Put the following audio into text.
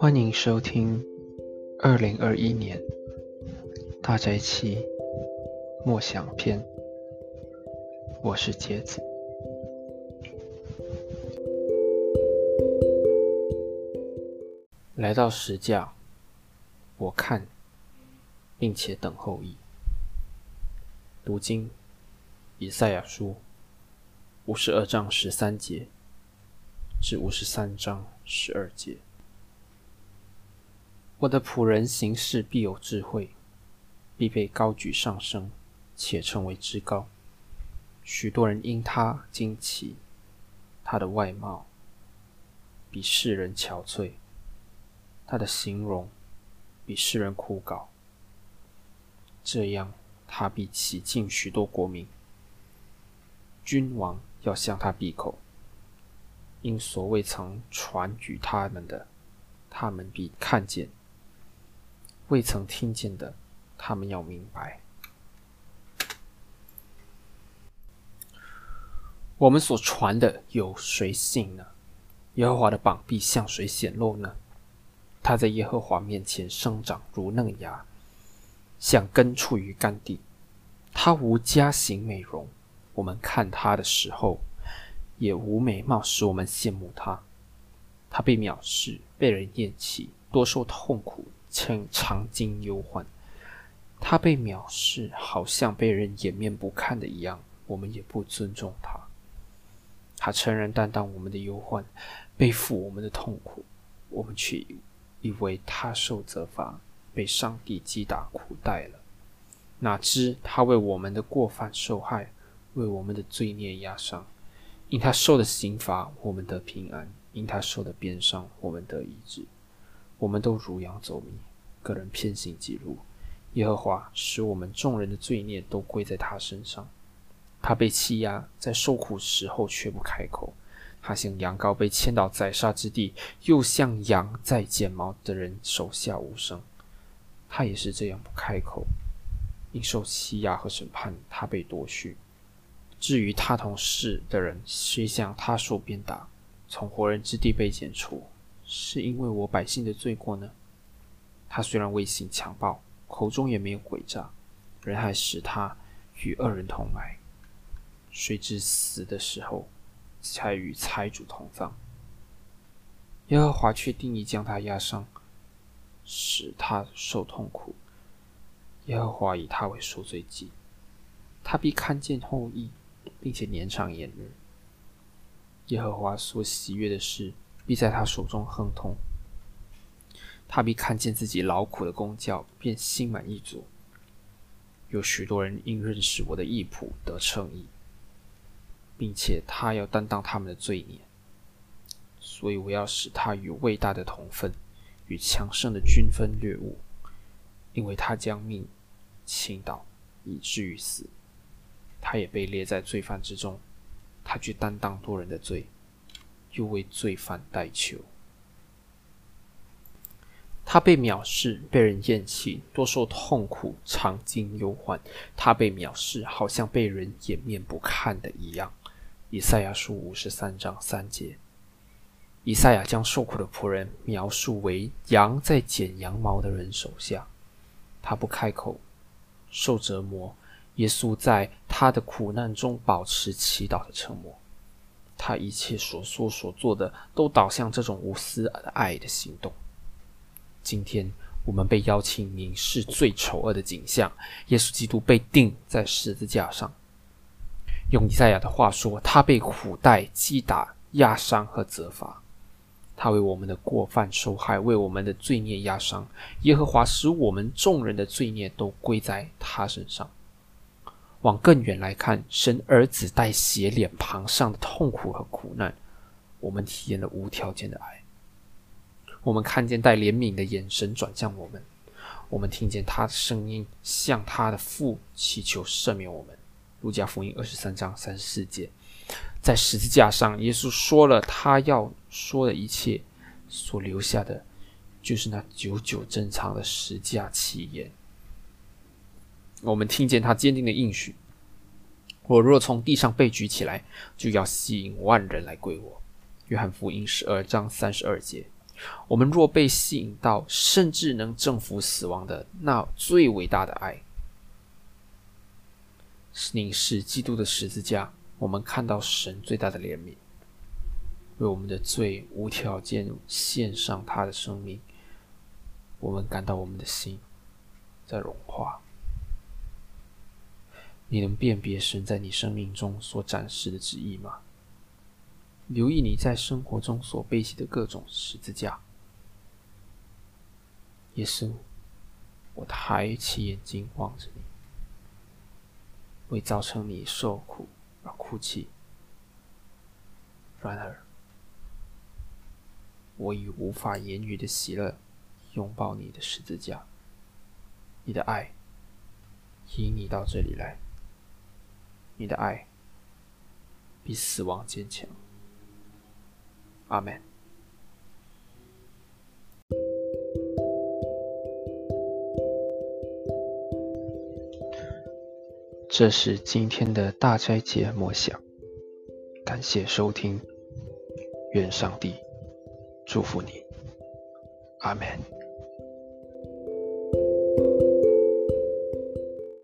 欢迎收听二零二一年大宅期默想篇。我是杰子。来到石架，我看，并且等候义。读经，以赛亚书五十二章十三节至五十三章十二节。我的仆人行事必有智慧，必被高举上升，且称为至高。许多人因他惊奇，他的外貌比世人憔悴，他的形容比世人枯槁。这样，他必起敬许多国民，君王要向他闭口，因所未曾传举他们的，他们必看见。未曾听见的，他们要明白。我们所传的有谁信呢？耶和华的膀臂向谁显露呢？他在耶和华面前生长如嫩芽，像根处于干地。他无家型美容，我们看他的时候也无美貌使我们羡慕他。他被藐视，被人厌弃，多受痛苦。曾常经忧患，他被藐视，好像被人掩面不看的一样。我们也不尊重他。他承认担当我们的忧患，背负我们的痛苦，我们却以为他受责罚，被上帝击打苦待了。哪知他为我们的过犯受害，为我们的罪孽压伤。因他受的刑罚，我们得平安；因他受的鞭伤，我们得医治。我们都如羊走迷，个人偏行己路。耶和华使我们众人的罪孽都归在他身上。他被欺压，在受苦时候却不开口。他像羊羔被牵到宰杀之地，又像羊在剪毛的人手下无声。他也是这样不开口，因受欺压和审判，他被夺去。至于他同事的人，虽向他受鞭打，从活人之地被剪除。是因为我百姓的罪过呢？他虽然未行强暴，口中也没有诡诈，人还使他与恶人同来。谁知死的时候，才与财主同葬。耶和华却定义将他压伤，使他受痛苦。耶和华以他为赎罪祭，他必看见后裔，并且年长延日。耶和华所喜悦的事。必在他手中亨通，他必看见自己劳苦的功教，便心满意足。有许多人因认识我的义仆得称义，并且他要担当他们的罪孽，所以我要使他与伟大的同分，与强盛的均分掠物，因为他将命倾倒，以至于死。他也被列在罪犯之中，他去担当多人的罪。又为罪犯代求，他被藐视，被人厌弃，多受痛苦，常经忧患。他被藐视，好像被人掩面不看的一样。以赛亚书五十三章三节，以赛亚将受苦的仆人描述为羊在剪羊毛的人手下，他不开口，受折磨。耶稣在他的苦难中保持祈祷的沉默。他一切所说所做的，都导向这种无私爱的行动。今天我们被邀请凝视最丑恶的景象：耶稣基督被钉在十字架上。用以赛亚的话说，他被苦待、击打、压伤和责罚。他为我们的过犯受害，为我们的罪孽压伤。耶和华使我们众人的罪孽都归在他身上。往更远来看，神儿子带血脸庞上的痛苦和苦难，我们体验了无条件的爱。我们看见带怜悯的眼神转向我们，我们听见他的声音向他的父祈求赦免我们。路加福音二十三章三十四节，在十字架上，耶稣说了他要说的一切，所留下的，就是那久久珍藏的十架奇言。我们听见他坚定的应许：“我若从地上被举起来，就要吸引万人来归我。”约翰福音十二章三十二节。我们若被吸引到，甚至能征服死亡的那最伟大的爱，凝视基督的十字架，我们看到神最大的怜悯，为我们的罪无条件献上他的生命。我们感到我们的心在融化。你能辨别神在你生命中所展示的旨意吗？留意你在生活中所背起的各种十字架。耶稣，我抬起眼睛望着你，为造成你受苦而哭泣。然而，我以无法言语的喜乐拥抱你的十字架。你的爱引你到这里来。你的爱比死亡坚强。阿门。这是今天的大斋节默想，感谢收听，愿上帝祝福你，阿门。